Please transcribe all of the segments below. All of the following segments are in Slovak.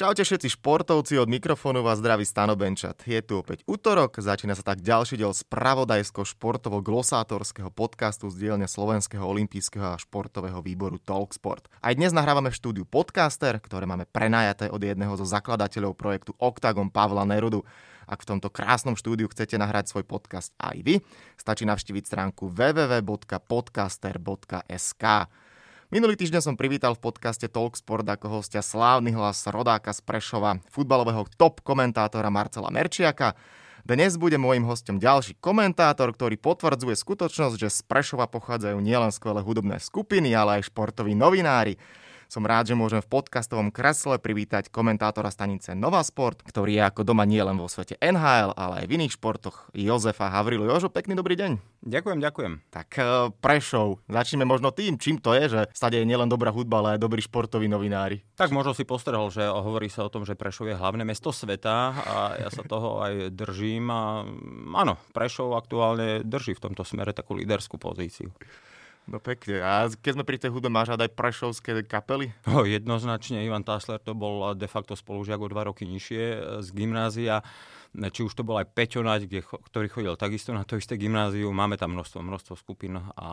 Čaute všetci športovci, od mikrofónu vás zdraví Stano Benčat. Je tu opäť útorok, začína sa tak ďalší diel spravodajsko-športovo-glosátorského podcastu z dielne Slovenského olympijského a športového výboru Talksport. Aj dnes nahrávame v štúdiu podcaster, ktoré máme prenajaté od jedného zo zakladateľov projektu Octagon Pavla Nerudu. Ak v tomto krásnom štúdiu chcete nahrať svoj podcast aj vy, stačí navštíviť stránku www.podcaster.sk. Minulý týždeň som privítal v podcaste Talksport ako hostia slávny hlas rodáka z Prešova, futbalového top komentátora Marcela Merčiaka. Dnes bude môjim hostom ďalší komentátor, ktorý potvrdzuje skutočnosť, že z Prešova pochádzajú nielen skvelé hudobné skupiny, ale aj športoví novinári. Som rád, že môžem v podcastovom kresle privítať komentátora stanice Nova Sport, ktorý je ako doma nielen vo svete NHL, ale aj v iných športoch, Jozefa Havrilu. Jožo, pekný dobrý deň. Ďakujem, ďakujem. Tak uh, Prešov, začneme možno tým, čím to je, že stade je nielen dobrá hudba, ale aj dobrí športoví novinári. Tak možno si postrehol, že hovorí sa o tom, že Prešov je hlavné mesto sveta a ja sa toho aj držím a áno, Prešov aktuálne drží v tomto smere takú líderskú pozíciu. No pekne. A keď sme pri tej hudbe, máš aj prešovské kapely? Oh, jednoznačne. Ivan Tásler to bol de facto spolužiak o dva roky nižšie e, z gymnázia či už to bol aj Peťo kde, ktorý chodil takisto na to isté gymnázium. Máme tam množstvo, množstvo skupín a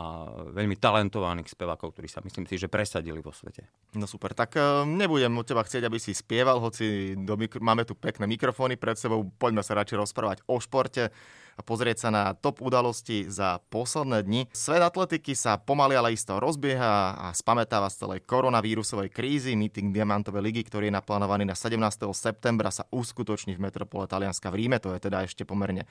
veľmi talentovaných spevákov, ktorí sa myslím si, že presadili vo svete. No super, tak e, nebudem od teba chcieť, aby si spieval, hoci do mikro- máme tu pekné mikrofóny pred sebou, poďme sa radšej rozprávať o športe a pozrieť sa na top udalosti za posledné dni. Svet atletiky sa pomaly ale isto rozbieha a spametáva z celej koronavírusovej krízy. Meeting Diamantovej ligy, ktorý je naplánovaný na 17. septembra, sa uskutoční v metropole Talianska v Ríme. To je teda ešte pomerne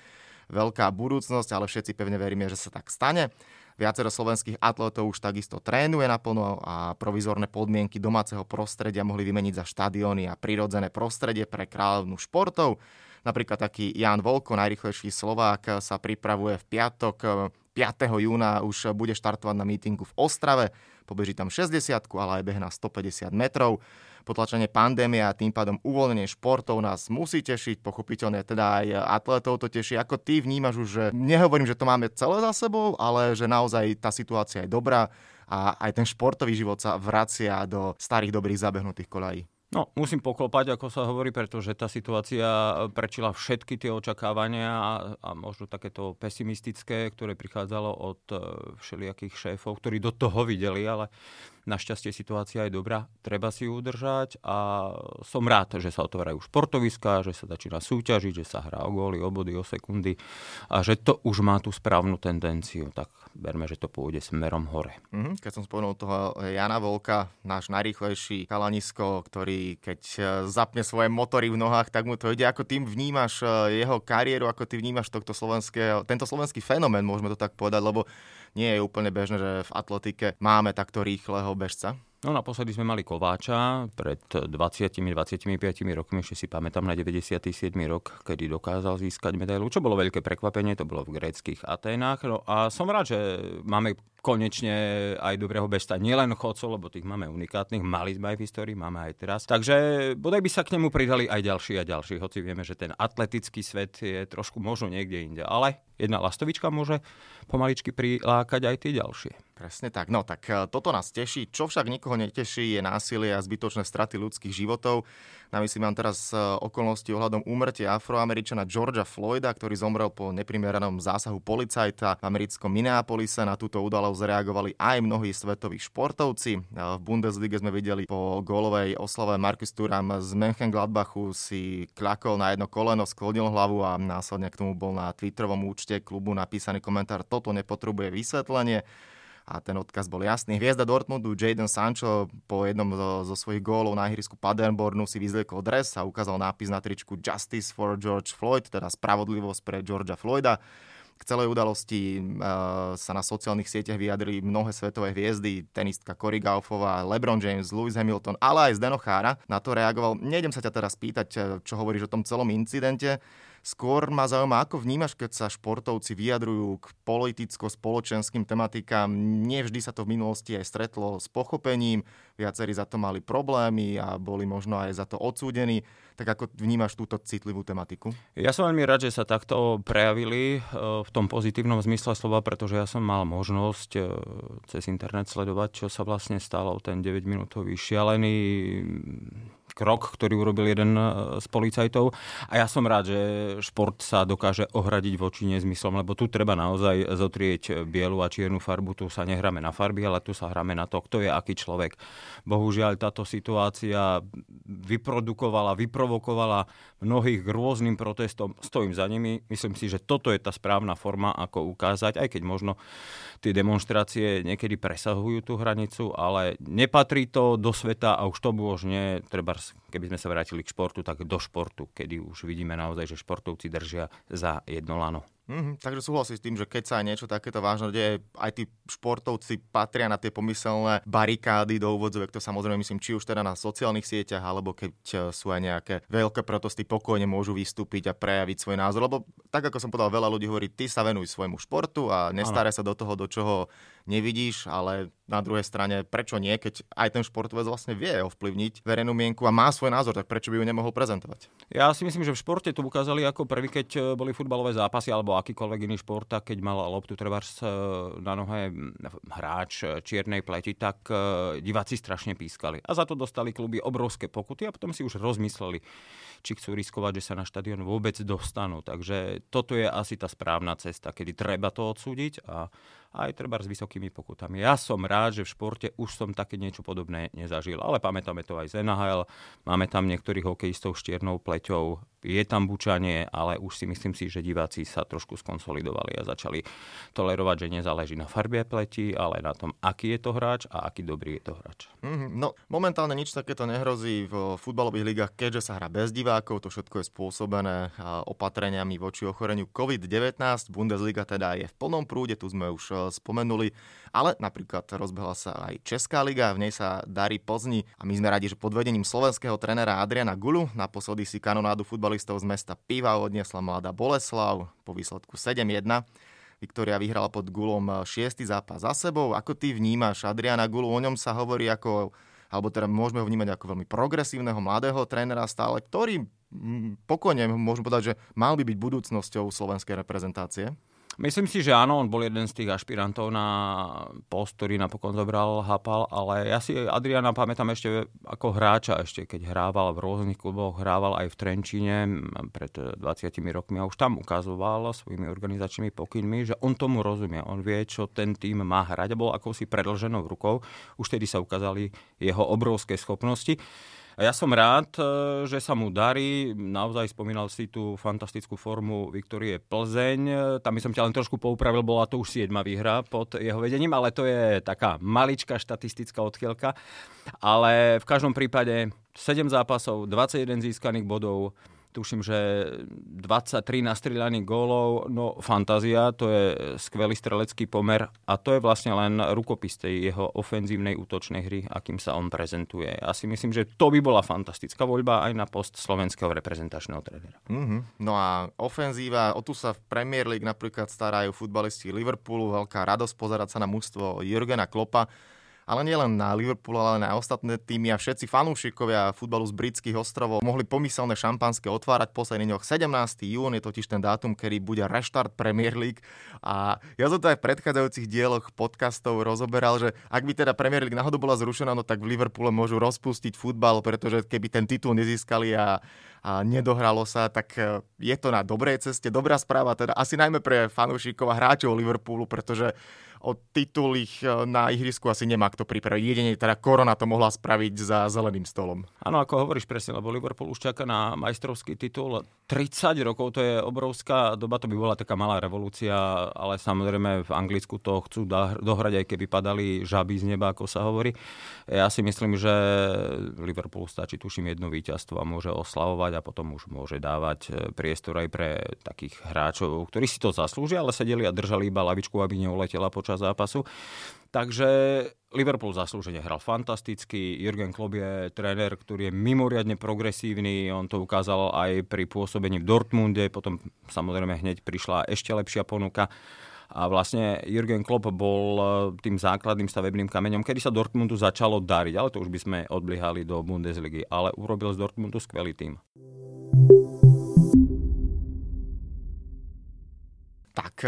veľká budúcnosť, ale všetci pevne veríme, že sa tak stane. Viacero slovenských atletov už takisto trénuje naplno a provizorné podmienky domáceho prostredia mohli vymeniť za štadióny a prirodzené prostredie pre kráľovnú športov. Napríklad taký Jan Volko, najrychlejší Slovák, sa pripravuje v piatok 5. júna už bude štartovať na mítingu v Ostrave. Pobeží tam 60, ale aj beh na 150 metrov. Potlačenie pandémie a tým pádom uvoľnenie športov nás musí tešiť, pochopiteľne teda aj atletov to teší. Ako ty vnímaš už, že nehovorím, že to máme celé za sebou, ale že naozaj tá situácia je dobrá a aj ten športový život sa vracia do starých dobrých zabehnutých kolají. No, musím poklopať, ako sa hovorí, pretože tá situácia prečila všetky tie očakávania a, a možno takéto pesimistické, ktoré prichádzalo od e, všelijakých šéfov, ktorí do toho videli, ale Našťastie situácia je dobrá, treba si ju udržať a som rád, že sa otvárajú športoviská, že sa začína súťažiť, že sa hrá o góly, o body, o sekundy a že to už má tú správnu tendenciu. Tak verme, že to pôjde smerom hore. Mm-hmm. Keď som spomenul toho Jana Volka, náš najrýchlejší kalanisko, ktorý keď e, zapne svoje motory v nohách, tak mu to ide. Ako tým vnímaš e, jeho kariéru, ako ty vnímaš tohto slovenského, tento slovenský fenomén, môžeme to tak povedať, lebo nie je úplne bežné, že v atletike máme takto rýchleho bežca. No naposledy sme mali Kováča pred 20-25 rokmi, ešte si pamätám na 97. rok, kedy dokázal získať medailu, čo bolo veľké prekvapenie, to bolo v gréckých Aténách. No a som rád, že máme konečne aj dobrého bežca, nielen chodcov, lebo tých máme unikátnych, mali sme aj v histórii, máme aj teraz. Takže bodaj by sa k nemu pridali aj ďalší a ďalší, hoci vieme, že ten atletický svet je trošku možno niekde inde, ale jedna lastovička môže pomaličky prilákať aj tie ďalšie. Presne tak. No tak e, toto nás teší. Čo však nikoho neteší je násilie a zbytočné straty ľudských životov. Na myslím mám teraz e, okolnosti ohľadom úmrtia afroameričana Georgia Floyda, ktorý zomrel po neprimeranom zásahu policajta v americkom Minneapolise. Na túto udalosť zareagovali aj mnohí svetoví športovci. E, v Bundesliga sme videli po gólovej oslave Marcus Thuram z Mönchengladbachu si kľakol na jedno koleno, sklonil hlavu a následne k tomu bol na Twitterovom účte klubu napísaný komentár toto nepotrebuje vysvetlenie a ten odkaz bol jasný. Hviezda Dortmundu Jadon Sancho po jednom zo, zo svojich gólov na ihrisku Paderbornu si vyzliekol dres a ukázal nápis na tričku Justice for George Floyd, teda spravodlivosť pre Georgia Floyda. K celej udalosti uh, sa na sociálnych sieťach vyjadrili mnohé svetové hviezdy, tenistka Cory Gaufová, LeBron James, Lewis Hamilton, ale aj Zdeno Chára. Na to reagoval. Nejdem sa ťa teraz pýtať, eh, čo hovoríš o tom celom incidente. Skôr ma zaujíma, ako vnímaš, keď sa športovci vyjadrujú k politicko-spoločenským tematikám. Nevždy sa to v minulosti aj stretlo s pochopením, viacerí za to mali problémy a boli možno aj za to odsúdení. Tak ako vnímaš túto citlivú tematiku? Ja som veľmi rád, že sa takto prejavili e, v tom pozitívnom zmysle slova, pretože ja som mal možnosť e, cez internet sledovať, čo sa vlastne stalo. Ten 9-minútový šialený krok, ktorý urobil jeden z policajtov. A ja som rád, že šport sa dokáže ohradiť voči nezmyslom, lebo tu treba naozaj zotrieť bielu a čiernu farbu. Tu sa nehráme na farby, ale tu sa hráme na to, kto je aký človek. Bohužiaľ táto situácia vyprodukovala, vyprovokovala mnohých rôznym protestom. Stojím za nimi. Myslím si, že toto je tá správna forma, ako ukázať, aj keď možno tie demonstrácie niekedy presahujú tú hranicu, ale nepatrí to do sveta a už to nie, treba, keby sme sa vrátili k športu, tak do športu, kedy už vidíme naozaj, že športovci držia za jedno lano. Mm-hmm, takže súhlasím s tým, že keď sa niečo takéto vážne deje, aj tí športovci patria na tie pomyselné barikády do úvodzovek, to samozrejme myslím, či už teda na sociálnych sieťach, alebo keď e, sú aj nejaké veľké protesty, pokojne môžu vystúpiť a prejaviť svoj názor. Lebo tak ako som povedal, veľa ľudí hovorí, ty sa venuj svojmu športu a nestaraj sa do toho, do čoho nevidíš, ale na druhej strane, prečo nie, keď aj ten športovec vlastne vie ovplyvniť verejnú mienku a má svoj názor, tak prečo by ju nemohol prezentovať? Ja si myslím, že v športe tu ukázali ako prvý, keď e, boli futbalové zápasy alebo akýkoľvek iný šport, tak keď mal loptu treba na nohe hráč čiernej pleti, tak e, diváci strašne pískali. A za to dostali kluby obrovské pokuty a potom si už rozmysleli, či chcú riskovať, že sa na štadión vôbec dostanú. Takže toto je asi tá správna cesta, kedy treba to odsúdiť a aj treba s vysokými pokutami. Ja som rád, že v športe už som také niečo podobné nezažil, ale pamätáme to aj z NHL, máme tam niektorých hokejistov s čiernou pleťou, je tam bučanie, ale už si myslím si, že diváci sa trošku skonsolidovali a začali tolerovať, že nezáleží na farbe pleti, ale na tom, aký je to hráč a aký dobrý je to hráč. Mm-hmm. No, momentálne nič takéto nehrozí v futbalových ligách, keďže sa hrá bez divákov, to všetko je spôsobené opatreniami voči ochoreniu COVID-19. Bundesliga teda je v plnom prúde, tu sme už spomenuli, ale napríklad rozbehla sa aj Česká liga, v nej sa darí Plzni a my sme radi, že pod vedením slovenského trénera Adriana Gulu naposledy si kanonádu futbalistov z mesta Piva odniesla mladá Boleslav po výsledku 7-1. Viktoria vyhrala pod Gulom 6. zápas za sebou. Ako ty vnímaš Adriana Gulu? O ňom sa hovorí ako, alebo teda môžeme ho vnímať ako veľmi progresívneho mladého trénera stále, ktorý pokojne môžem povedať, že mal by byť budúcnosťou slovenskej reprezentácie. Myslím si, že áno, on bol jeden z tých ašpirantov na post, ktorý napokon zobral Hapal, ale ja si Adriana pamätám ešte ako hráča, ešte keď hrával v rôznych kluboch, hrával aj v Trenčíne pred 20 rokmi a už tam ukazoval svojimi organizačnými pokynmi, že on tomu rozumie, on vie, čo ten tým má hrať a bol akousi predlženou rukou. Už tedy sa ukázali jeho obrovské schopnosti. Ja som rád, e, že sa mu darí. Naozaj spomínal si tú fantastickú formu Viktorie Plzeň. E, tam by som ťa len trošku poupravil, bola to už 7 výhra pod jeho vedením, ale to je taká maličká štatistická odchylka. Ale v každom prípade 7 zápasov, 21 získaných bodov, tuším, že 23 nastrieľaných gólov, no fantázia, to je skvelý strelecký pomer a to je vlastne len rukopis tej jeho ofenzívnej útočnej hry, akým sa on prezentuje. Ja si myslím, že to by bola fantastická voľba aj na post slovenského reprezentačného trénera. Mm-hmm. No a ofenzíva, o tu sa v Premier League napríklad starajú futbalisti Liverpoolu, veľká radosť pozerať sa na mužstvo Jurgena Klopa ale nielen na Liverpool, ale na ostatné týmy a všetci fanúšikovia futbalu z britských ostrovov mohli pomyselné šampanské otvárať posledný dňoch. 17. jún je totiž ten dátum, kedy bude reštart Premier League a ja som to aj v predchádzajúcich dieloch podcastov rozoberal, že ak by teda Premier League náhodou bola zrušená, no tak v Liverpoole môžu rozpustiť futbal, pretože keby ten titul nezískali a a nedohralo sa, tak e, je to na dobrej ceste. Dobrá správa teda asi najmä pre fanúšikov a hráčov Liverpoolu, pretože o titul ich e, na ihrisku asi nemá kto pripraviť. Jedine teda korona to mohla spraviť za zeleným stolom. Áno, ako hovoríš presne, lebo Liverpool už čaká na majstrovský titul 30 rokov, to je obrovská doba, to by bola taká malá revolúcia, ale samozrejme v Anglicku to chcú dohrať, aj keby padali žaby z neba, ako sa hovorí. Ja si myslím, že Liverpool stačí, tuším, jedno víťazstvo a môže oslavovať a potom už môže dávať e, priestor aj pre takých hráčov, ktorí si to zaslúžia, ale sedeli a držali iba lavičku, aby neuletela počas počas zápasu. Takže Liverpool zaslúžene hral fantasticky. Jurgen Klopp je tréner, ktorý je mimoriadne progresívny. On to ukázal aj pri pôsobení v Dortmunde. Potom samozrejme hneď prišla ešte lepšia ponuka. A vlastne Jurgen Klopp bol e, tým základným stavebným kameňom, kedy sa Dortmundu začalo dariť, ale to už by sme odbliehali do Bundesligy. Ale urobil z Dortmundu skvelý tým. Tak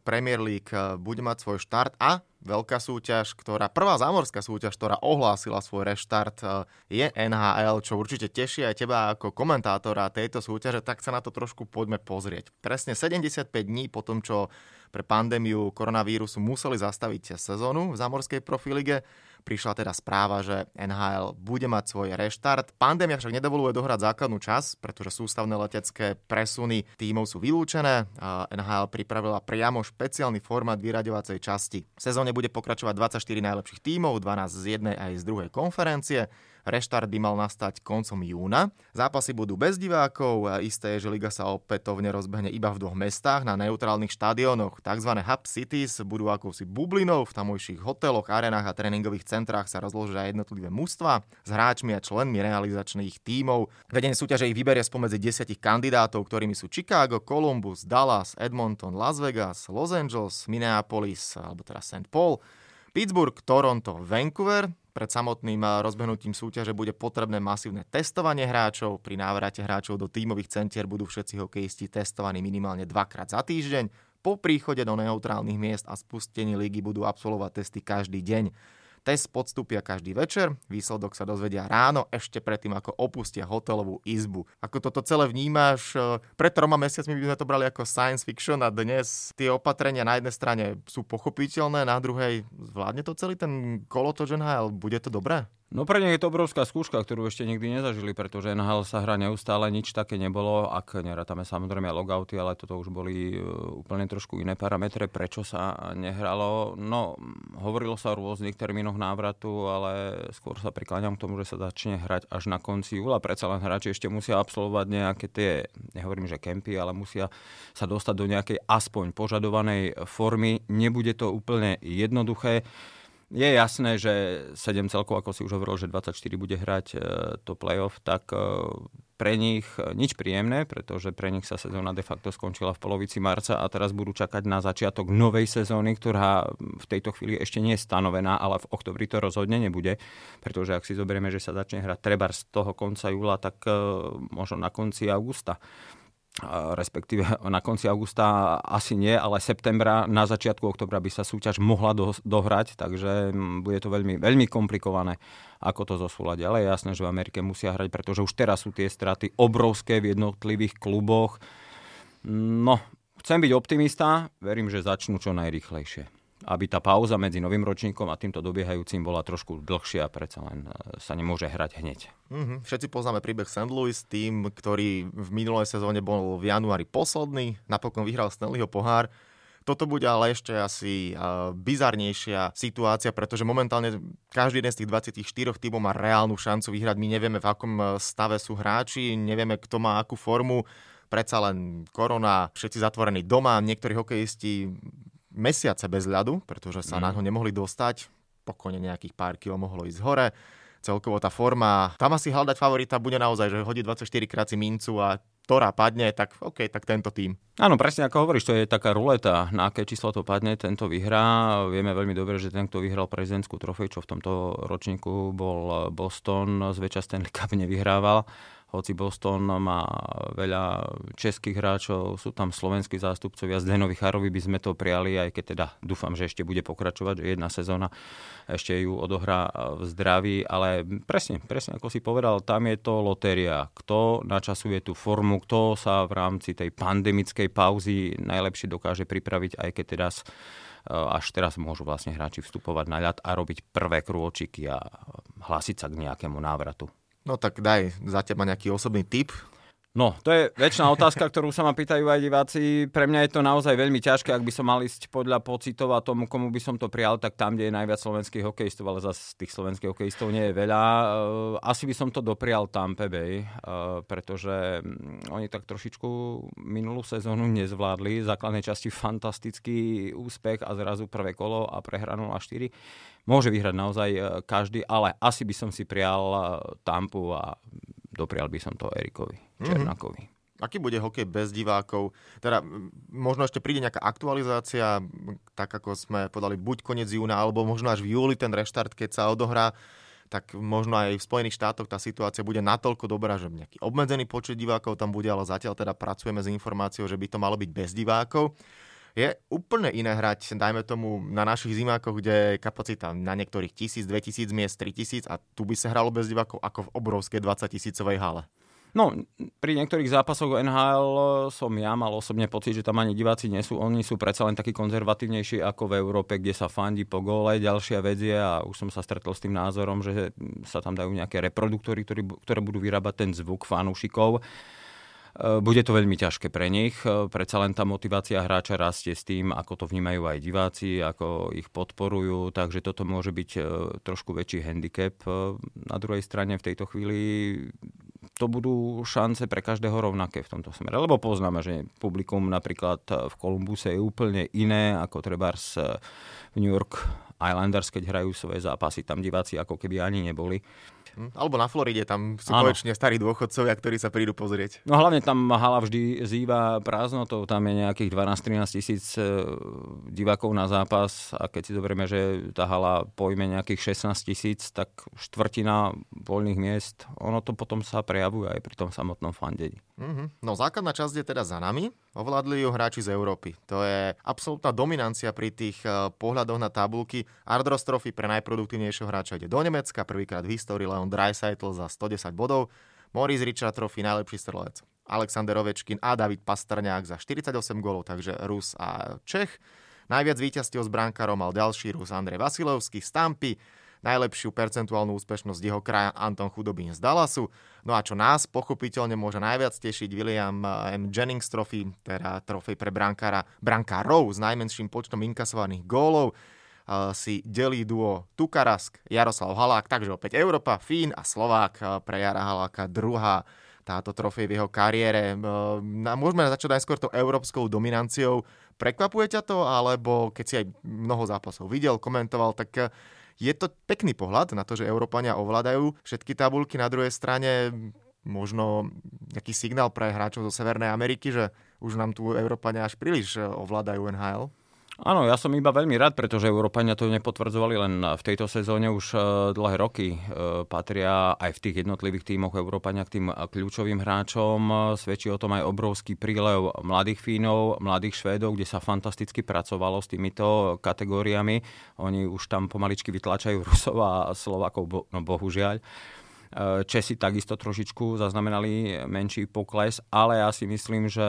Premier League bude mať svoj štart a veľká súťaž, ktorá, prvá zámorská súťaž, ktorá ohlásila svoj reštart, je NHL, čo určite teší aj teba ako komentátora tejto súťaže, tak sa na to trošku poďme pozrieť. Presne 75 dní po tom, čo pre pandémiu koronavírusu museli zastaviť sezónu v zámorskej profilige. Prišla teda správa, že NHL bude mať svoj reštart. Pandémia však nedovoluje dohrať základnú čas, pretože sústavné letecké presuny tímov sú vylúčené. NHL pripravila priamo špeciálny formát vyraďovacej časti. V sezóne bude pokračovať 24 najlepších tímov, 12 z jednej aj z druhej konferencie. Reštart by mal nastať koncom júna. Zápasy budú bez divákov, isté je, že liga sa opätovne rozbehne iba v dvoch mestách na neutrálnych štadiónoch. Takzvané hub cities budú akousi bublinou, v tamojších hoteloch, arenách a tréningových centrách sa rozložia jednotlivé mužstva s hráčmi a členmi realizačných tímov. Vedenie súťaže ich vyberie spomedzi desiatich kandidátov, ktorými sú Chicago, Columbus, Dallas, Edmonton, Las Vegas, Los Angeles, Minneapolis alebo teda St. Paul, Pittsburgh, Toronto, Vancouver, pred samotným eh, rozbehnutím súťaže bude potrebné masívne testovanie hráčov. Pri návrate hráčov do tímových centier budú všetci hokejisti testovaní minimálne dvakrát za týždeň. Po príchode do neutrálnych miest a spustení ligy budú absolvovať testy každý deň. Test podstúpia každý večer, výsledok sa dozvedia ráno, ešte predtým, ako opustia hotelovú izbu. Ako toto celé vnímaš, e, pred troma mesiacmi by sme to brali ako science fiction a dnes tie opatrenia na jednej strane sú pochopiteľné, na druhej zvládne to celý ten kolotoč NHL, bude to dobré? No pre nich je to obrovská skúška, ktorú ešte nikdy nezažili, pretože NHL sa hrá neustále, nič také nebolo, ak nerátame samozrejme logouty, ale toto už boli e, úplne trošku iné parametre, prečo sa nehralo. No, hovorilo sa o rôznych termínoch návratu, ale skôr sa prikláňam k tomu, že sa začne hrať až na konci júla. Predsa len hráči ešte musia absolvovať nejaké tie, nehovorím, že kempy, ale musia sa dostať do nejakej aspoň požadovanej formy. Nebude to úplne jednoduché je jasné, že 7 celkov, ako si už hovoril, že 24 bude hrať e, to playoff, tak e, pre nich nič príjemné, pretože pre nich sa sezóna de facto skončila v polovici marca a teraz budú čakať na začiatok novej sezóny, ktorá v tejto chvíli ešte nie je stanovená, ale v oktobri to rozhodne nebude, pretože ak si zoberieme, že sa začne hrať treba z toho konca júla, tak e, možno na konci augusta respektíve na konci augusta asi nie, ale septembra, na začiatku oktobra by sa súťaž mohla do, dohrať, takže mm, bude to veľmi, veľmi komplikované, ako to zosúľať. Ale je jasné, že v Amerike musia hrať, pretože už teraz sú tie straty obrovské v jednotlivých kluboch. No, chcem byť optimista, verím, že začnú čo najrychlejšie aby tá pauza medzi novým ročníkom a týmto dobiehajúcim bola trošku dlhšia, predsa len e, sa nemôže hrať hneď. Mm-hmm. Všetci poznáme príbeh St. Louis, tým, ktorý v minulej sezóne bol v januári posledný, napokon vyhral Stanleyho pohár. Toto bude ale ešte asi uh, bizarnejšia situácia, pretože momentálne každý jeden z tých 24 tímov má reálnu šancu vyhrať. My nevieme, v akom e, stave sú hráči, nevieme, kto má akú formu predsa len korona, všetci zatvorení doma, niektorí hokejisti mesiace bez ľadu, pretože sa mm. na ho nemohli dostať. Pokojne nejakých pár kilo mohlo ísť hore. Celkovo tá forma, tam asi hľadať favorita bude naozaj, že hodí 24 krát si mincu a ktorá padne, tak OK, tak tento tým. Áno, presne ako hovoríš, to je taká ruleta, na aké číslo to padne, tento vyhrá. Vieme veľmi dobre, že ten, kto vyhral prezidentskú trofej, čo v tomto ročníku bol Boston, zväčša Stanley Cup nevyhrával hoci Boston má veľa českých hráčov, sú tam slovenskí zástupcovia, z Denovi Charovi by sme to prijali, aj keď teda dúfam, že ešte bude pokračovať, že jedna sezóna ešte ju odohrá v zdraví, ale presne, presne ako si povedal, tam je to lotéria. Kto načasuje tú formu, kto sa v rámci tej pandemickej pauzy najlepšie dokáže pripraviť, aj keď teraz až teraz môžu vlastne hráči vstupovať na ľad a robiť prvé krôčiky a hlásiť sa k nejakému návratu. No tak daj za teba nejaký osobný tip. No, to je väčšiná otázka, ktorú sa ma pýtajú aj diváci. Pre mňa je to naozaj veľmi ťažké, ak by som mal ísť podľa pocitov a tomu, komu by som to prijal, tak tam, kde je najviac slovenských hokejistov, ale zase tých slovenských hokejistov nie je veľa. Eh, asi by som to doprial Tampa Bay, eh, pretože mm, oni tak trošičku minulú sezónu nezvládli. V základnej časti fantastický úspech a zrazu prvé kolo a prehra 0-4 Môže vyhrať naozaj e, každý, ale asi by som si prial e, Tampu a doprial by som to Erikovi mhm. Černákovi. Mm-hmm. Aký bude hokej bez divákov? Teda možno ešte príde nejaká aktualizácia, tak ako sme podali buď koniec júna, alebo možno až v júli ten reštart, keď sa odohrá, tak možno aj v Spojených štátoch tá situácia bude natoľko dobrá, že nejaký obmedzený počet divákov tam bude, ale zatiaľ teda pracujeme s informáciou, že by to malo byť bez divákov. Je úplne iné hrať, dajme tomu, na našich zimákoch, kde je kapacita na niektorých 1000, 2000 miest, 3000 a tu by sa hralo bez divákov ako v obrovskej 20 tisícovej hale. No, pri niektorých zápasoch NHL som ja mal osobne pocit, že tam ani diváci nie sú. Oni sú predsa len takí konzervatívnejší ako v Európe, kde sa fandí po góle. Ďalšia vec je, a už som sa stretol s tým názorom, že sa tam dajú nejaké reproduktory, ktoré budú vyrábať ten zvuk fanúšikov. E, bude to veľmi ťažké pre nich. E, predsa len tá motivácia hráča rastie s tým, ako to vnímajú aj diváci, ako ich podporujú, takže toto môže byť e, trošku väčší handicap. Na druhej strane v tejto chvíli to budú šance pre každého rovnaké v tomto smere. Lebo poznáme, že publikum napríklad v Kolumbuse je úplne iné ako trebárs v New York Islanders, keď hrajú svoje zápasy. Tam diváci ako keby ani neboli. Hm? Alebo na Floride, tam sú ano. konečne starí dôchodcovia, ktorí sa prídu pozrieť. No hlavne tam hala vždy zýva prázdnotou, tam je nejakých 12-13 tisíc e, divákov na zápas a keď si zoberieme, že tá hala pojme nejakých 16 tisíc, tak štvrtina voľných miest, ono to potom sa prejavuje aj pri tom samotnom fandení. Mm-hmm. No základná časť je teda za nami, ovládli ju hráči z Európy. To je absolútna dominancia pri tých uh, pohľadoch na tabulky. Ardros Trophy pre najproduktívnejšieho hráča ide do Nemecka, prvýkrát v histórii Leon Dreisaitl za 110 bodov, Maurice Richard Trophy najlepší strelec, Alexander Ovečkin a David Pastrňák za 48 gólov, takže Rus a Čech. Najviac víťazstiev s brankárom mal ďalší Rus Andrej Vasilovský z Tampy, najlepšiu percentuálnu úspešnosť jeho kraja Anton Chudobín z Dallasu. No a čo nás pochopiteľne môže najviac tešiť, William eh, M. Jennings Trophy, teda trofej pre brankára, brankárov s najmenším počtom inkasovaných gólov si delí duo Tukarask, Jaroslav Halák, takže opäť Európa, Fín a Slovák eh, pre Jara Haláka druhá táto trofej v jeho kariére. Môžeme začať najskôr tou európskou dominanciou. Prekvapuje ťa to, alebo keď si aj mnoho zápasov videl, komentoval, tak je to pekný pohľad na to, že Európania ovládajú všetky tabulky. Na druhej strane možno nejaký signál pre hráčov zo Severnej Ameriky, že už nám tu Európania až príliš ovládajú NHL? Áno, ja som iba veľmi rád, pretože Európania to nepotvrdzovali len v tejto sezóne už e, dlhé roky. E, patria aj v tých jednotlivých tímoch Európania k tým kľúčovým hráčom. Svedčí o tom aj obrovský prílev mladých Fínov, mladých Švédov, kde sa fantasticky pracovalo s týmito kategóriami. Oni už tam pomaličky vytlačajú Rusov a Slovakov, no bohužiaľ. Eh, Česi takisto trošičku zaznamenali menší pokles, ale ja si myslím, že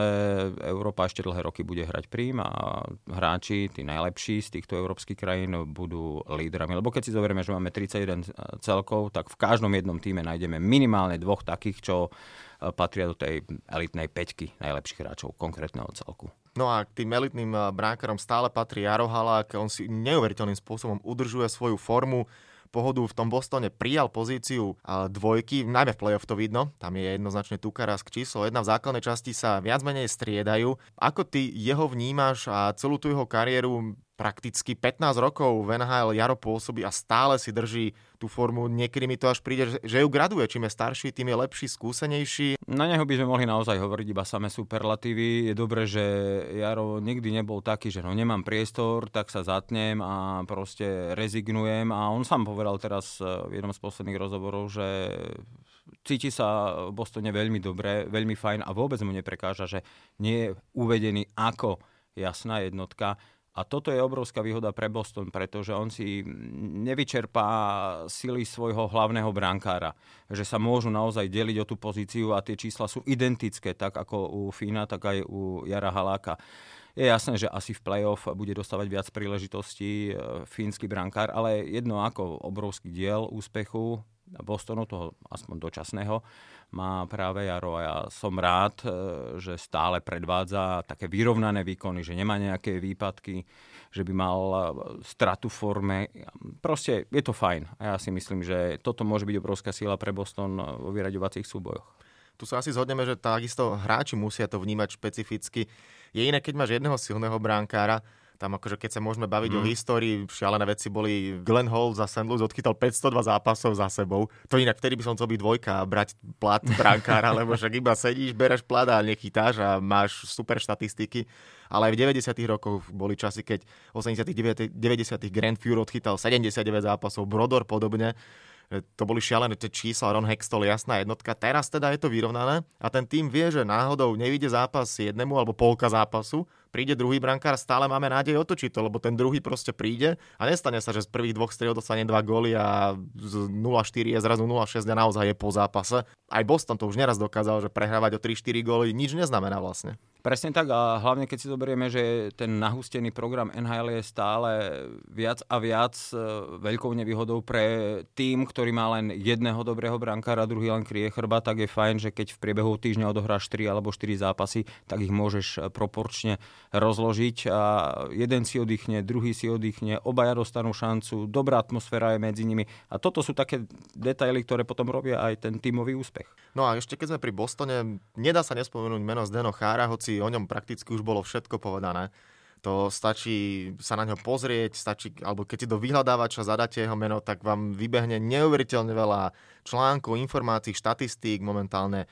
Európa ešte dlhé roky bude hrať prím a hráči, tí najlepší z týchto európskych krajín budú lídrami. Lebo keď si zoberieme, že máme 31 celkov, tak v každom jednom týme nájdeme minimálne dvoch takých, čo eh, patria do tej elitnej peťky najlepších hráčov konkrétneho celku. No a k tým elitným eh, bránkarom stále patrí Jaro Halák, on si neuveriteľným spôsobom udržuje svoju formu pohodu v tom Bostone prijal pozíciu dvojky, najmä v playoff to vidno, tam je jednoznačne Tukarask číslo jedna, v základnej časti sa viac menej striedajú. Ako ty jeho vnímaš a celú tú jeho kariéru prakticky 15 rokov v NHL Jaro pôsobí a stále si drží tú formu. Niekedy mi to až príde, že ju graduje. Čím je starší, tým je lepší, skúsenejší. Na neho by sme mohli naozaj hovoriť iba samé superlatívy. Je dobré, že Jaro nikdy nebol taký, že no nemám priestor, tak sa zatnem a proste rezignujem. A on sám povedal teraz eh, v jednom z posledných rozhovorov, že cíti sa v Bostone veľmi dobre, veľmi fajn a vôbec mu neprekáža, že nie je uvedený ako jasná jednotka a toto je obrovská výhoda pre Boston, pretože on si nevyčerpá sily svojho hlavného brankára. Že sa môžu naozaj deliť o tú pozíciu a tie čísla sú identické, tak ako u Fína, tak aj u Jara Haláka. Je jasné, že asi v play-off bude dostávať viac príležitostí e, fínsky brankár, ale jedno ako obrovský diel úspechu Bostonu, toho aspoň dočasného, má práve Jaro a ja som rád, e, že stále predvádza také vyrovnané výkony, že nemá nejaké výpadky, že by mal e, stratu forme. Proste je to fajn a ja si myslím, že toto môže byť obrovská síla pre Boston vo vyraďovacích súbojoch. Tu sa asi zhodneme, že takisto hráči musia to vnímať špecificky. Je iné, keď máš jedného silného bránkára, tam akože keď sa môžeme baviť mm. o histórii, šialené veci boli Glenn Hall za St. Louis odchytal 502 zápasov za sebou. To inak vtedy by som chcel byť dvojka a brať plat brankára, lebo však iba sedíš, bereš plat a nechytáš a máš super štatistiky. Ale aj v 90. rokoch boli časy, keď 89. 90. Grand Fury odchytal 79 zápasov, Brodor podobne to boli šialené tie čísla, Ron Hextol, jasná jednotka. Teraz teda je to vyrovnané a ten tým vie, že náhodou nevíde zápas jednému alebo polka zápasu, príde druhý brankár, stále máme nádej otočiť to, lebo ten druhý proste príde a nestane sa, že z prvých dvoch striel dostane dva góly a z 0-4 je zrazu 0-6 a naozaj je po zápase. Aj Boston to už neraz dokázal, že prehrávať o 3-4 góly nič neznamená vlastne. Presne tak a hlavne keď si zoberieme, že ten nahustený program NHL je stále viac a viac e, veľkou nevýhodou pre tým, ktorý má len jedného dobrého brankára, druhý len kryje chrba, tak je fajn, že keď v priebehu týždňa odohráš 3 alebo 4 zápasy, tak ich môžeš proporčne rozložiť a jeden si oddychne, druhý si oddychne, obaja dostanú šancu, dobrá atmosféra je medzi nimi a toto sú také detaily, ktoré potom robia aj ten tímový úspech. No a ešte keď sme pri Bostone, nedá sa nespomenúť meno Zdeno Chára, hoci o ňom prakticky už bolo všetko povedané. To stačí sa na ňo pozrieť, stačí, alebo keď si do vyhľadávača zadáte jeho meno, tak vám vybehne neuveriteľne veľa článkov, informácií, štatistík momentálne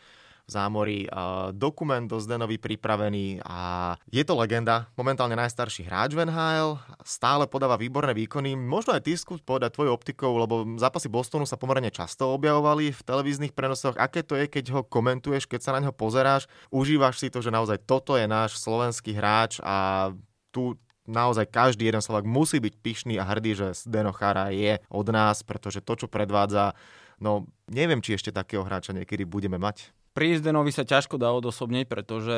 zámorí. Dokument do Zdenovi pripravený a je to legenda, momentálne najstarší hráč v NHL, stále podáva výborné výkony. Možno aj ty skús povedať tvojou optikou, lebo zápasy Bostonu sa pomerne často objavovali v televíznych prenosoch. Aké to je, keď ho komentuješ, keď sa na neho pozeráš, užívaš si to, že naozaj toto je náš slovenský hráč a tu naozaj každý jeden Slovak musí byť pyšný a hrdý, že Zdeno Chara je od nás, pretože to, čo predvádza, no neviem, či ešte takého hráča niekedy budeme mať. Pri Izdenovi sa ťažko dá odosobniť, pretože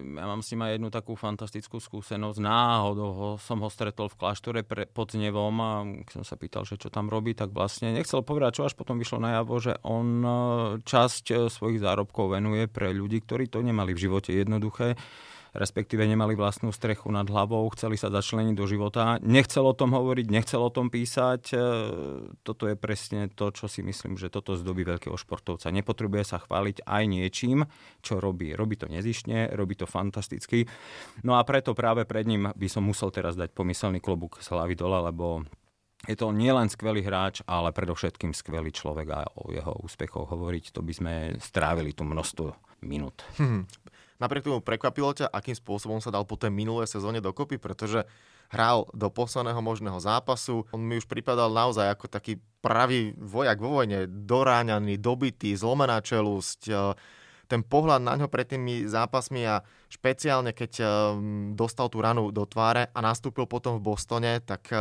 ja mám s ním aj jednu takú fantastickú skúsenosť. Náhodou ho, som ho stretol v kláštore pre, pod Znevom a keď som sa pýtal, že čo tam robí, tak vlastne nechcel povedať, čo až potom vyšlo najavo, že on e, časť e, svojich zárobkov venuje pre ľudí, ktorí to nemali v živote jednoduché respektíve nemali vlastnú strechu nad hlavou, chceli sa začleniť do života. Nechcel o tom hovoriť, nechcel o tom písať. E, toto je presne to, čo si myslím, že toto zdobí veľkého športovca. Nepotrebuje sa chváliť aj niečím, čo robí. Robí to nezišne, robí to fantasticky. No a preto práve pred ním by som musel teraz dať pomyselný klobúk z hlavy dole, lebo je to nielen skvelý hráč, ale predovšetkým skvelý človek a o jeho úspechoch hovoriť, to by sme strávili tu množstvo minút. Hmm. Napriek tomu prekvapilo ťa, akým spôsobom sa dal po tej minulé sezóne dokopy, pretože hral do posledného možného zápasu. On mi už pripadal naozaj ako taký pravý vojak vo vojne, doráňaný, dobitý, zlomená čelusť, e, ten pohľad na ňo pred tými zápasmi a špeciálne keď e, dostal tú ranu do tváre a nastúpil potom v Bostone, tak e,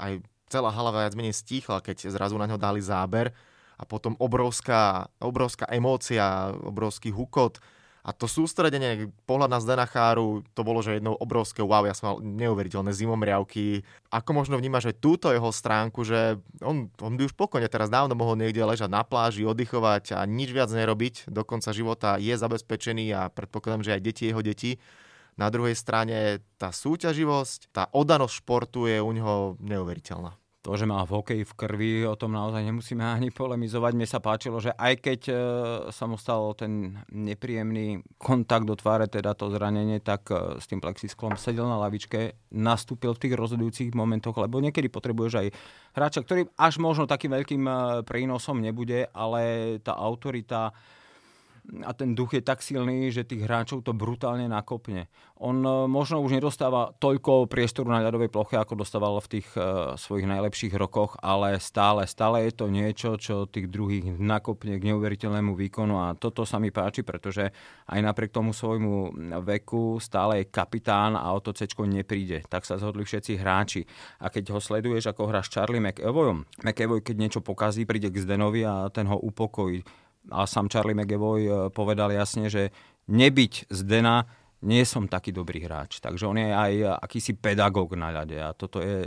aj celá hala viac menej stíchla, keď zrazu na ňo dali záber. A potom obrovská, obrovská emócia, obrovský hukot, a to sústredenie, pohľad na Zdena Cháru, to bolo, že jednou obrovské wow, ja som mal neuveriteľné zimomriavky. Ako možno vnímaš aj túto jeho stránku, že on, on by už pokojne teraz dávno mohol niekde ležať na pláži, oddychovať a nič viac nerobiť. Do konca života je zabezpečený a predpokladám, že aj deti jeho deti. Na druhej strane tá súťaživosť, tá odanosť športu je u neho neuveriteľná to, že má v hokeji v krvi, o tom naozaj nemusíme ani polemizovať. Mne sa páčilo, že aj keď e, sa mu stal ten nepríjemný kontakt do tváre, teda to zranenie, tak e, s tým plexisklom sedel na lavičke, nastúpil v tých rozhodujúcich momentoch, lebo niekedy potrebuješ aj hráča, ktorý až možno takým veľkým e, prínosom nebude, ale tá autorita, a ten duch je tak silný, že tých hráčov to brutálne nakopne. On e, možno už nedostáva toľko priestoru na ľadovej ploche, ako dostával v tých uh, svojich najlepších rokoch, ale stále, stále je to niečo, čo tých druhých nakopne k neuveriteľnému výkonu a toto sa mi páči, pretože aj napriek tomu svojmu veku stále je kapitán a o to cečko nepríde. Tak sa zhodli všetci hráči. A keď ho sleduješ, ako hráš Charlie McEvoyom, McEvoy, keď niečo pokazí, príde k Zdenovi a ten ho upokojí a sám Charlie McEvoy e, povedal jasne, že nebyť z Dena nie som taký dobrý hráč. Takže on je aj akýsi pedagóg na ľade a toto je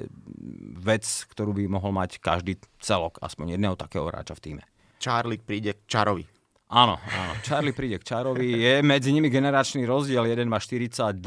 vec, ktorú by mohol mať každý celok, aspoň jedného takého hráča v týme. Charlie príde k Čarovi. Áno, áno. Charlie príde k Čarovi. Je medzi nimi generačný rozdiel. Jeden má 42,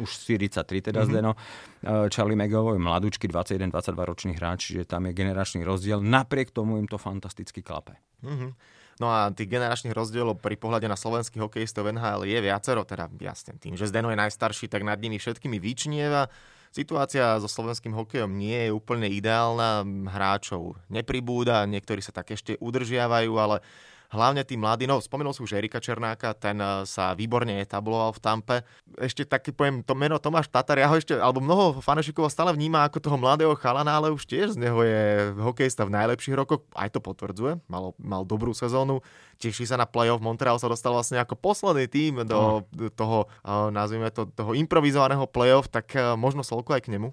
už 43 teda mm-hmm. Zdeno. E, Charlie McAvoy, mladúčky, 21-22 ročný hráč, čiže tam je generačný rozdiel. Napriek tomu im to fantasticky klape. Mm-hmm. No a tých generačných rozdielov pri pohľade na slovenských hokejistov NHL je viacero, teda jasne tým, že Zdeno je najstarší, tak nad nimi všetkými vyčnieva. Situácia so slovenským hokejom nie je úplne ideálna, hráčov nepribúda, niektorí sa tak ešte udržiavajú, ale hlavne tí mladí, no spomenul si už Erika Černáka, ten eh, sa výborne etabloval v Tampe. Ešte taký poviem, to meno Tomáš Tatar, ja ho ešte, alebo mnoho fanešikov stále vníma ako toho mladého chalana, ale už tiež z neho je hokejista v najlepších rokoch, aj to potvrdzuje, mal, mal dobrú sezónu, teší sa na playoff, Montreal sa dostal vlastne ako posledný tým do, do toho, eh, nazvime to, toho improvizovaného playoff, tak eh, možno Solko aj k nemu.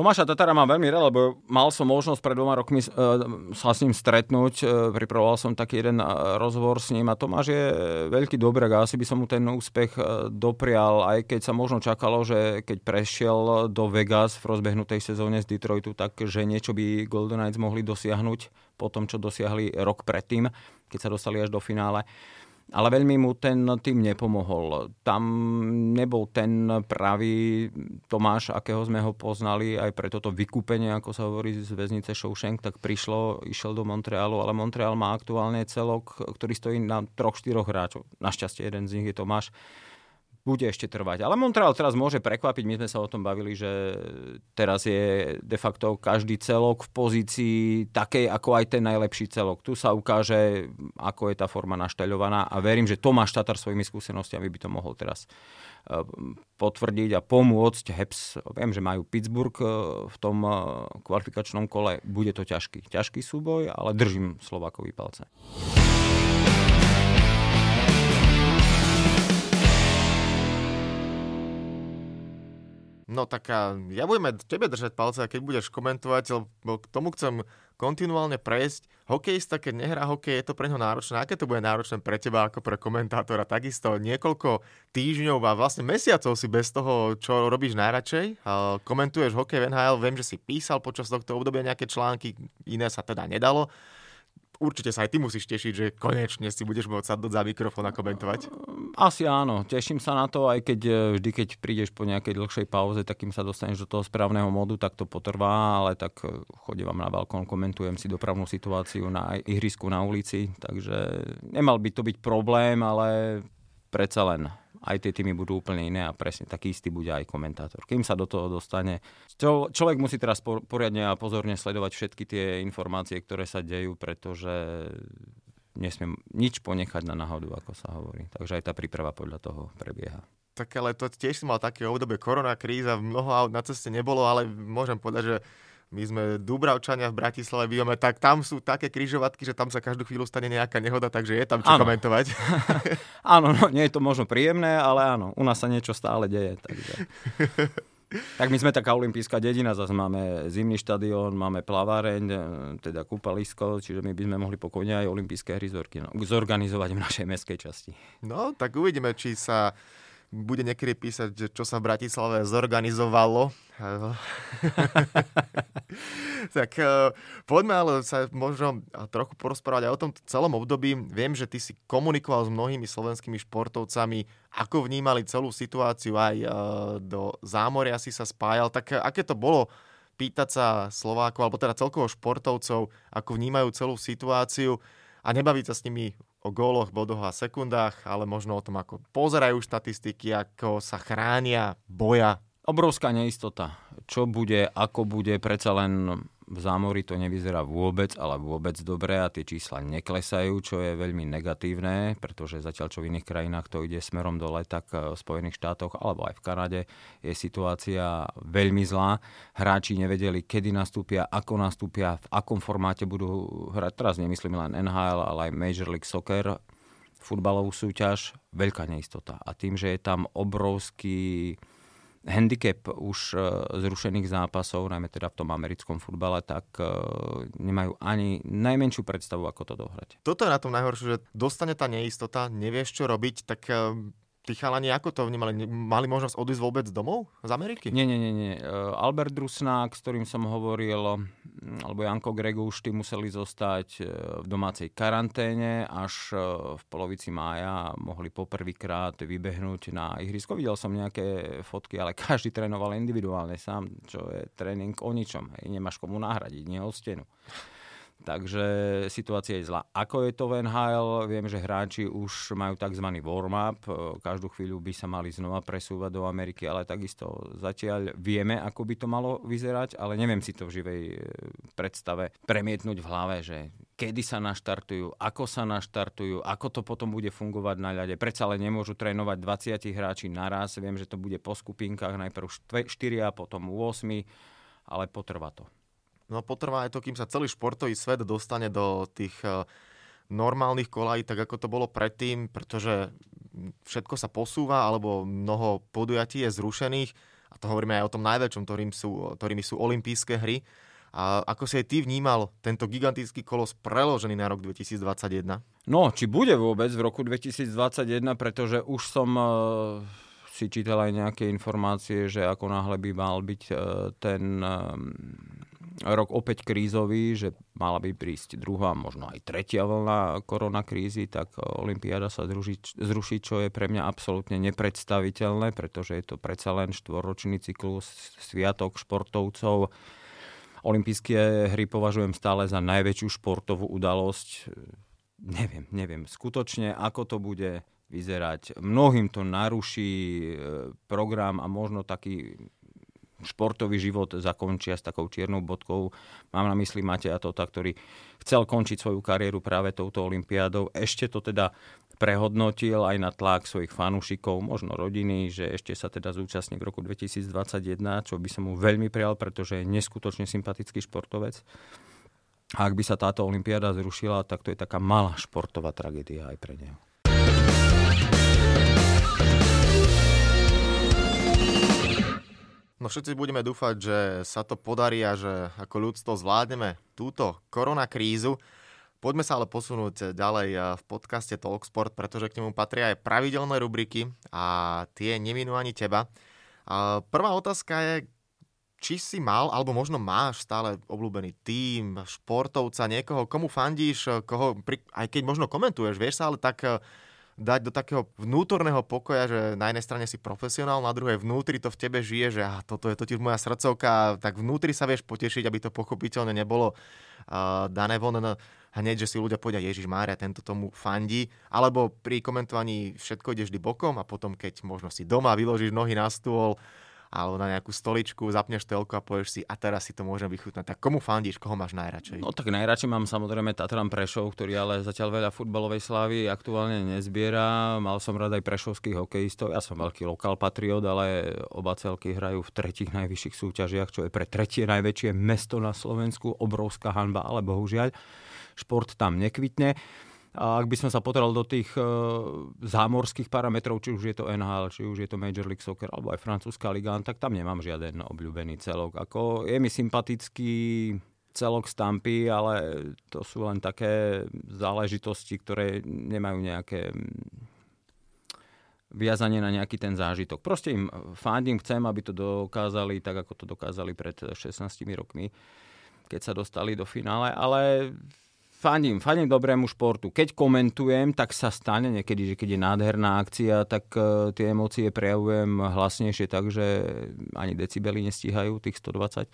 Tomáša Tatara mám veľmi rád, lebo mal som možnosť pred dvoma rokmi uh, sa s ním stretnúť, uh, pripravoval som taký jeden uh, rozhovor s ním a Tomáš je veľký dobrák a asi by som mu ten úspech doprial, aj keď sa možno čakalo, že keď prešiel do Vegas v rozbehnutej sezóne z Detroitu, tak že niečo by Golden Knights mohli dosiahnuť po tom, čo dosiahli rok predtým, keď sa dostali až do finále. Ale veľmi mu ten tým nepomohol. Tam nebol ten pravý Tomáš, akého sme ho poznali, aj pre toto vykúpenie, ako sa hovorí z väznice Shawshank, tak prišlo, išiel do Montrealu, ale Montreal má aktuálne celok, ktorý stojí na troch, štyroch hráčov. Našťastie jeden z nich je Tomáš bude ešte trvať. Ale Montreal teraz môže prekvapiť, my sme sa o tom bavili, že teraz je de facto každý celok v pozícii takej, ako aj ten najlepší celok. Tu sa ukáže, ako je tá forma našteľovaná a verím, že Tomáš Tatar svojimi skúsenostiami by to mohol teraz e, potvrdiť a pomôcť Heps. Viem, že majú Pittsburgh e, v tom e, kvalifikačnom kole. Bude to ťažký, ťažký súboj, ale držím Slovákovi palce. No tak a ja budeme tebe držať palce, keď budeš komentovať, lebo k tomu chcem kontinuálne prejsť. Hokejista, keď nehrá hokej, je to pre ňo náročné. Aké to bude náročné pre teba ako pre komentátora? Takisto niekoľko týždňov a vlastne mesiacov si bez toho, čo robíš najradšej. Komentuješ hokej v NHL, viem, že si písal počas tohto obdobia nejaké články, iné sa teda nedalo určite sa aj ty musíš tešiť, že konečne si budeš môcť sadnúť za mikrofón a komentovať. Asi áno, teším sa na to, aj keď e, vždy, keď prídeš po nejakej dlhšej pauze, tak sa dostaneš do toho správneho modu, tak to potrvá, ale tak e, chodím vám na balkón, komentujem si dopravnú situáciu na ihrisku na ulici, takže nemal by to byť problém, ale predsa len aj tie týmy budú úplne iné a presne taký istý bude aj komentátor. Kým sa do toho dostane, čo, človek musí teraz poriadne a pozorne sledovať všetky tie informácie, ktoré sa dejú, pretože nesmiem nič ponechať na náhodu, ako sa hovorí. Takže aj tá príprava podľa toho prebieha. Tak ale to tiež si mal také obdobie korona kríza, mnoho aut na ceste nebolo, ale môžem povedať, že my sme Dubravčania v Bratislave bývame, tak tam sú také kryžovatky, že tam sa každú chvíľu stane nejaká nehoda, takže je tam čo ano. komentovať. áno, no, nie je to možno príjemné, ale áno, u nás sa niečo stále deje. Takže... Tak my sme taká olimpijská dedina, zase máme zimný štadión, máme plaváreň, e, teda kúpalisko, čiže my by sme mohli pokojne aj olympijské hry zorganizovať v našej mestskej časti. No, tak uvidíme, či sa bude niekedy písať, že čo sa v Bratislave zorganizovalo. tak eh, poďme ale sa možno trochu porozprávať aj o tom celom období. Viem, že ty si komunikoval s mnohými slovenskými športovcami, ako vnímali celú situáciu, aj eh, do zámoria si sa spájal. Tak eh, aké to bolo pýtať sa Slovákov, alebo teda celkovo športovcov, ako vnímajú celú situáciu a nebaviť sa s nimi o góloch, bodoch a sekundách, ale možno o tom, ako pozerajú štatistiky, ako sa chránia, boja. Obrovská neistota. Čo bude, ako bude, predsa len v zámori to nevyzerá vôbec, ale vôbec dobre a tie čísla neklesajú, čo je veľmi negatívne, pretože zatiaľ čo v iných krajinách to ide smerom dole, tak v Spojených štátoch alebo aj v Kanade je situácia veľmi zlá. Hráči nevedeli, kedy nastúpia, ako nastúpia, v akom formáte budú hrať. Teraz nemyslím len NHL, ale aj Major League Soccer, futbalovú súťaž, veľká neistota. A tým, že je tam obrovský handicap už e, zrušených zápasov, najmä teda v tom americkom futbale, tak e, nemajú ani najmenšiu predstavu, ako to dohrať. Toto je na tom najhoršie, že dostane tá neistota, nevieš čo robiť, tak e, Tí chalani ako to vnímali? Mali možnosť odísť vôbec domov z Ameriky? Nie, nie, nie. nie. Albert Rusnák, s ktorým som hovoril, alebo Janko Greguš, tí museli zostať v domácej karanténe až v polovici mája mohli poprvýkrát vybehnúť na ihrisko. Videl som nejaké fotky, ale každý trénoval individuálne sám, čo je tréning o ničom. Hej. Nemáš komu nahradiť, nie o stenu. Takže situácia je zlá. Ako je to v NHL? Viem, že hráči už majú tzv. warm-up. Každú chvíľu by sa mali znova presúvať do Ameriky, ale takisto zatiaľ vieme, ako by to malo vyzerať, ale neviem si to v živej e, predstave premietnúť v hlave, že kedy sa naštartujú, ako sa naštartujú, ako to potom bude fungovať na ľade. Predsa ale nemôžu trénovať 20 hráči naraz. Viem, že to bude po skupinkách, najprv 4 a potom 8, ale potrvá to. No potrvá aj to, kým sa celý športový svet dostane do tých eh, normálnych kolají, tak ako to bolo predtým, pretože všetko sa posúva, alebo mnoho podujatí je zrušených. A to hovoríme aj o tom najväčšom, ktorým sú, ktorými sú olympijské hry. A ako si aj ty vnímal tento gigantický kolos preložený na rok 2021? No, či bude vôbec v roku 2021, pretože už som uh, si čítal aj nejaké informácie, že ako náhle by mal byť uh, ten uh, rok opäť krízový, že mala by prísť druhá, možno aj tretia vlna koronakrízy, tak Olympiáda sa zruší, čo je pre mňa absolútne nepredstaviteľné, pretože je to predsa len štvoročný cyklus, sviatok športovcov, Olympijské hry považujem stále za najväčšiu športovú udalosť. Neviem, neviem skutočne, ako to bude vyzerať. Mnohým to naruší e, program a možno taký športový život zakončia s takou čiernou bodkou. Mám na mysli Mateja Tota, ktorý chcel končiť svoju kariéru práve touto olympiádou. Ešte to teda prehodnotil aj na tlak svojich fanúšikov, možno rodiny, že ešte sa teda zúčastní v roku 2021, čo by som mu veľmi prijal, pretože je neskutočne sympatický športovec. A ak by sa táto olympiáda zrušila, tak to je taká malá športová tragédia aj pre neho. No všetci budeme dúfať, že sa to podarí a že ako ľudstvo zvládneme túto koronakrízu. Poďme sa ale posunúť ďalej eh, v podcaste Talksport, pretože k nemu patria aj pravidelné rubriky a tie neminú ani teba. Prvá otázka je, či si mal, alebo možno máš stále obľúbený tým, športovca, niekoho, komu fandíš, koho, aj keď možno komentuješ, vieš sa ale tak eh, dať do takého vnútorného pokoja, že na jednej strane si profesionál, na druhej vnútri to v tebe žije, že ah, toto je totiž moja srdcovka, tak vnútri sa vieš potešiť, aby to pochopiteľne nebolo uh, dané von hneď, že si ľudia povedia, Ježiš Mária, tento tomu fandí, alebo pri komentovaní všetko ide vždy bokom a potom, keď možno si doma vyložíš nohy na stôl, alebo na nejakú stoličku, zapneš telku a povieš si, a teraz si to môžem vychutnať. Tak komu fandíš, koho máš najradšej? No tak najradšej mám samozrejme Tatran Prešov, ktorý ale zatiaľ veľa futbalovej slávy aktuálne nezbiera. Mal som rád aj prešovských hokejistov. Ja som veľký lokál patriot, ale oba celky hrajú v tretich najvyšších súťažiach, čo je pre tretie najväčšie mesto na Slovensku. Obrovská hanba, ale bohužiaľ šport tam nekvitne. A ak by som sa potrel do tých e, zámorských parametrov, či už je to NHL, či už je to Major League Soccer, alebo aj francúzska liga, tak tam nemám žiaden obľúbený celok. Ako je mi sympatický celok stampy, ale to sú len také záležitosti, ktoré nemajú nejaké viazanie na nejaký ten zážitok. Proste im fandím, chcem, aby to dokázali tak, ako to dokázali pred 16 rokmi, keď sa dostali do finále, ale fandím, fandím dobrému športu. Keď komentujem, tak sa stane niekedy, že keď je nádherná akcia, tak uh, tie emócie prejavujem hlasnejšie tak, že ani decibely nestíhajú tých 120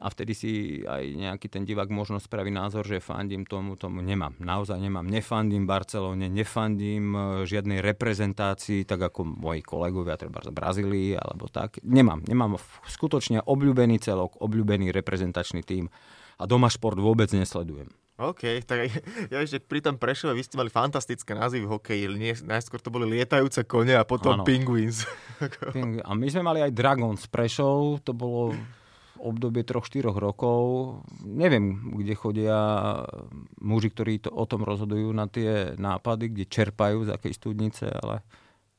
a vtedy si aj nejaký ten divák možno spraví názor, že fandím tomu, tomu nemám. Naozaj nemám. Nefandím Barcelone, nefandím e, žiadnej reprezentácii, tak ako moji kolegovia, treba z Brazílii alebo tak. Nemám. Nemám skutočne obľúbený celok, obľúbený reprezentačný tým a doma šport vôbec nesledujem. OK, tak ja ešte pri tom Prešove, vy ste mali fantastické názvy v hokeji. Nie, najskôr to boli lietajúce kone a potom ano. Penguins. a my sme mali aj Dragons Prešov, to bolo obdobie 3-4 rokov. Neviem, kde chodia muži, ktorí to, o tom rozhodujú na tie nápady, kde čerpajú z akej studnice, ale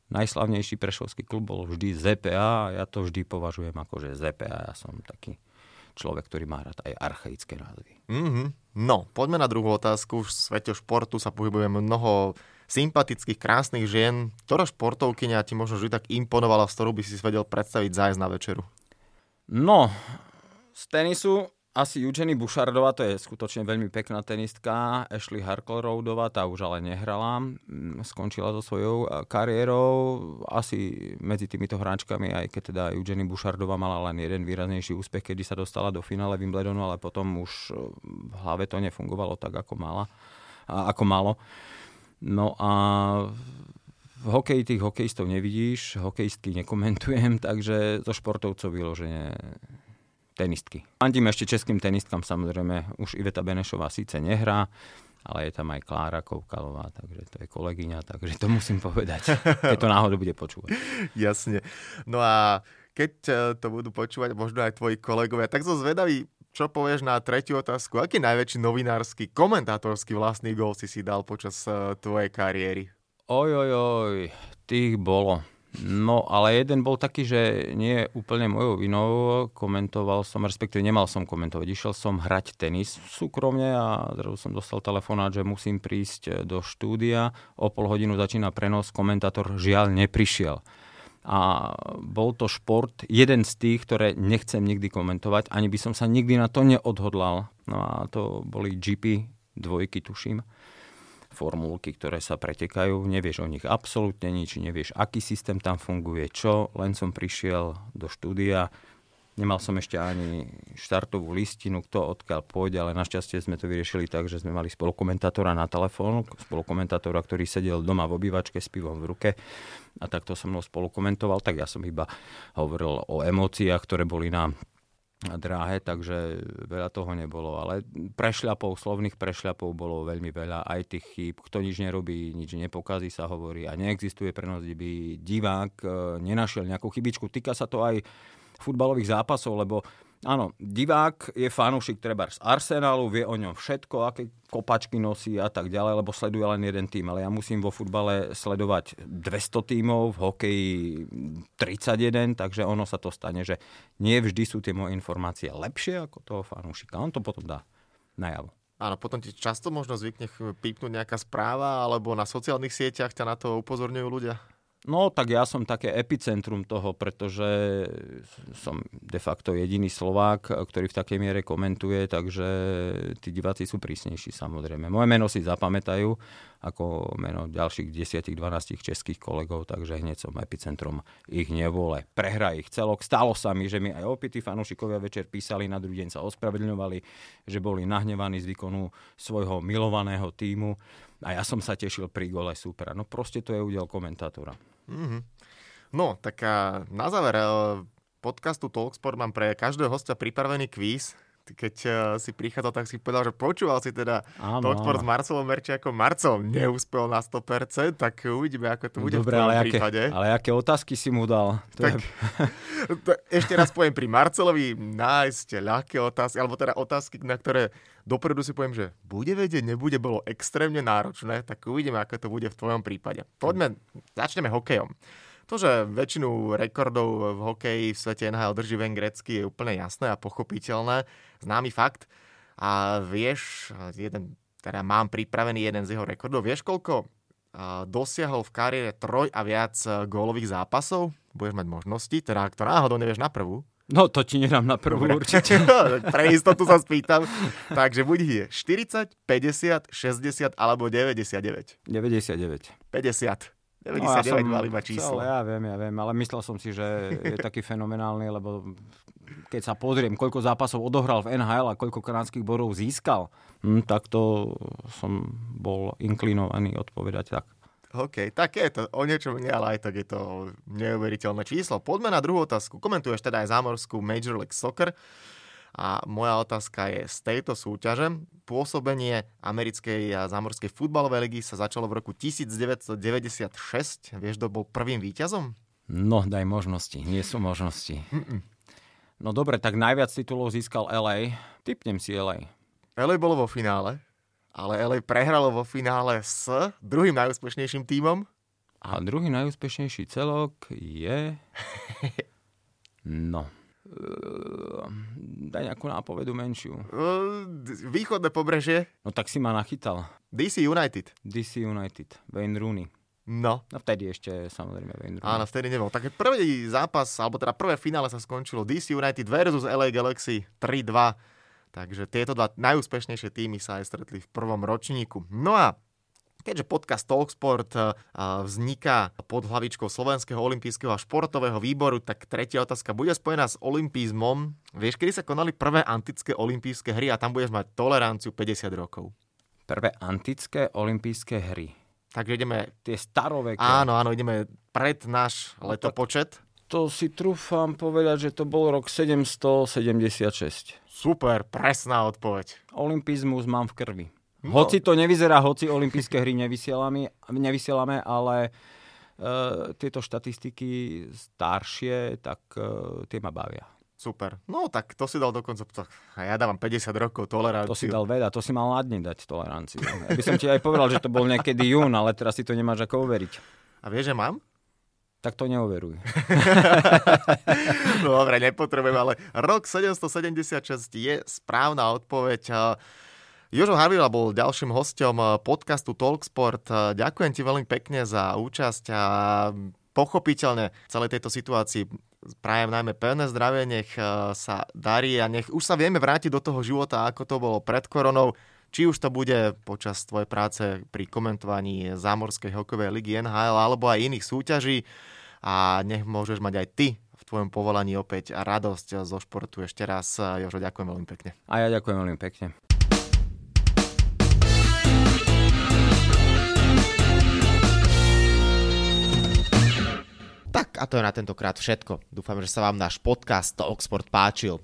najslavnejší prešovský klub bol vždy ZPA a ja to vždy považujem ako, že ZPA. Ja som taký človek, ktorý má rád aj archaické názvy. Mm-hmm. No, poďme na druhú otázku. V svete športu sa pohybuje mnoho sympatických, krásnych žien. Ktorá športovkynia ti možno vždy tak imponovala, s ktorou by si vedel predstaviť zájsť na večeru? No, z tenisu asi Eugenie Bouchardová, to je skutočne veľmi pekná tenistka. Ashley Harkleroudová, tá už ale nehrala. Skončila so svojou kariérou. Asi medzi týmito hráčkami, aj keď teda Eugenie Bouchardová mala len jeden výraznejší úspech, kedy sa dostala do finále Wimbledonu, ale potom už e, v hlave to nefungovalo tak, ako mala. Ako malo. No a v hokeji tých hokejistov nevidíš, hokejistky nekomentujem, takže zo športovcov vyloženie tenistky. Fandím ešte českým tenistkám, samozrejme, už Iveta Benešová síce nehrá, ale je tam aj Klára Koukaloová, takže to je kolegyňa, takže to musím povedať, keď to náhodou bude počúvať. Jasne. No a keď eh, to budú počúvať možno aj tvoji kolegovia, tak som zvedavý, čo povieš na tretiu otázku? Aký najväčší novinársky, komentátorský vlastný gol si si dal počas eh, tvojej kariéry? Oj, oj, oj, tých bolo. No, ale jeden bol taký, že nie je úplne mojou vinou. Komentoval som, respektíve nemal som komentovať. Išiel som hrať tenis súkromne a zrazu som dostal telefonát, že musím prísť do štúdia. O pol hodinu začína prenos, komentátor žiaľ neprišiel. A bol to šport, jeden z tých, ktoré nechcem nikdy komentovať, ani by som sa nikdy na to neodhodlal. No a to boli GP dvojky, tuším formulky, ktoré sa pretekajú, nevieš o nich absolútne nič, nevieš, aký systém tam funguje, čo, len som prišiel do štúdia, nemal som ešte ani štartovú listinu, kto odkiaľ pôjde, ale našťastie sme to vyriešili tak, že sme mali spolukomentátora na telefón, spolukomentátora, ktorý sedel doma v obývačke s pivom v ruke. A takto so mnou spolukomentoval, tak ja som iba hovoril o emóciách, ktoré boli na dráhe, takže veľa toho nebolo. Ale prešľapov, slovných prešľapov bolo veľmi veľa, aj tých chýb. Kto nič nerobí, nič nepokazí, sa hovorí. A neexistuje prenos, kde by divák e, nenašiel nejakú chybičku. Týka sa to aj futbalových zápasov, lebo Áno, divák je fanúšik treba z Arsenalu, vie o ňom všetko, aké kopačky nosí a tak ďalej, lebo sleduje len jeden tým. Ale ja musím vo futbale sledovať 200 tímov, v hokeji 31, takže ono sa to stane, že nie vždy sú tie moje informácie lepšie ako toho fanúšika. On to potom dá najavo. Áno, potom ti často možno zvykne pípnúť nejaká správa, alebo na sociálnych sieťach ťa na to upozorňujú ľudia? No, tak ja som také epicentrum toho, pretože som de facto jediný Slovák, ktorý v takej miere komentuje, takže tí diváci sú prísnejší samozrejme. Moje meno si zapamätajú ako meno ďalších 10-12 českých kolegov, takže hneď som epicentrum ich nevole. Prehra ich celok. Stalo sa mi, že mi aj opití fanúšikovia večer písali, na druhý deň sa ospravedlňovali, že boli nahnevaní z výkonu svojho milovaného týmu a ja som sa tešil pri gole supera. No proste to je údel komentátora. Mm-hmm. No, tak a na záver eh, podcastu Talksport mám pre každého hostia pripravený kvíz keď uh, si prichádzal, tak si povedal, že počúval si teda áno, Talksport áno. s Marcelom Merčiakom. Marcel neúspel na 100%, tak uvidíme, ako to bude Dobre, v ale prípade. Aké, ale aké otázky si mu dal? To tak, je... to, ešte raz poviem, pri Marcelovi nájsť ľahké otázky, alebo teda otázky, na ktoré dopredu si poviem, že bude vedieť, nebude, bolo extrémne náročné, tak uvidíme, ako to bude v tvojom prípade. Poďme, začneme hokejom. To, že väčšinu rekordov v hokeji v svete NHL drží Ven Grecky je úplne jasné a pochopiteľné, známy fakt. A vieš, jeden, teda mám pripravený jeden z jeho rekordov, vieš koľko dosiahol v kariére troj a viac gólových zápasov? Budeš mať možnosti, teda ak to náhodou nevieš na prvú. No to ti nedám na prvú Dobre. určite. Pre istotu sa spýtam. Takže buď je 40, 50, 60 alebo 99. 99. 50. 99 no, ja som, mal iba číslo. Celé, ja viem, ja viem, ale myslel som si, že je taký fenomenálny, lebo keď sa pozriem, koľko zápasov odohral v NHL a koľko kanadských bodov získal, hm, tak to som bol inklinovaný odpovedať tak. OK, tak je to o niečo nie, ale aj tak je to neuveriteľné číslo. Poďme na druhú otázku. Komentuješ teda aj zámorskú Major League Soccer. A moja otázka je z tejto súťaže. Pôsobenie americkej a zámorskej futbalovej ligy sa začalo v roku 1996. Vieš, kto bol prvým víťazom? No, daj možnosti. Nie sú možnosti. Mm-mm. No dobre, tak najviac titulov získal LA. Typnem si LA. LA bolo vo finále, ale LA prehralo vo finále s druhým najúspešnejším tímom. A druhý najúspešnejší celok je... No, daj nejakú nápovedu menšiu. Východné pobrežie. No tak si ma nachytal. DC United. DC United. Wayne Rooney. No. No vtedy ešte samozrejme Wayne Rooney. Áno, vtedy nebol. Tak prvý zápas, alebo teda prvé finále sa skončilo DC United versus LA Galaxy 3-2. Takže tieto dva najúspešnejšie týmy sa aj stretli v prvom ročníku. No a Keďže podcast Talksport eh, vzniká pod hlavičkou Slovenského olympijského a športového výboru, tak tretia otázka bude spojená s olympizmom. Vieš, kedy sa konali prvé antické olympijské hry a tam budeš mať toleranciu 50 rokov? Prvé antické olympijské hry. Takže ideme... Tie staroveké. Áno, áno, ideme pred náš no letopočet. To si trúfam povedať, že to bol rok 776. Super, presná odpoveď. Olympizmus mám v krvi. No. Hoci to nevyzerá, hoci olympijské hry nevysielame, nevysielame ale uh, tieto štatistiky staršie, tak uh, tie ma bavia. Super. No tak to si dal dokonca, a ja dávam 50 rokov toleranciu. To si dal veda, to si mal ladne dať toleranciu. Ja by som ti aj povedal, že to bol niekedy jún, ale teraz si to nemáš ako overiť. A vieš, že mám? Tak to neoveruj. no dobre, nepotrebujem, ale rok 776 je správna odpoveď. Jožo Harvila bol ďalším hostom podcastu Talksport. Ďakujem ti veľmi pekne za účasť a pochopiteľne celej tejto situácii prajem najmä pevné zdravie, nech sa darí a nech už sa vieme vrátiť do toho života, ako to bolo pred koronou. Či už to bude počas tvojej práce pri komentovaní zámorskej hokejovej ligy NHL alebo aj iných súťaží a nech môžeš mať aj ty v tvojom povolaní opäť radosť zo športu. Ešte raz, Jožo, ďakujem veľmi pekne. A ja ďakujem veľmi pekne. Tak a to je na tentokrát všetko. Dúfam, že sa vám náš podcast Talksport páčil.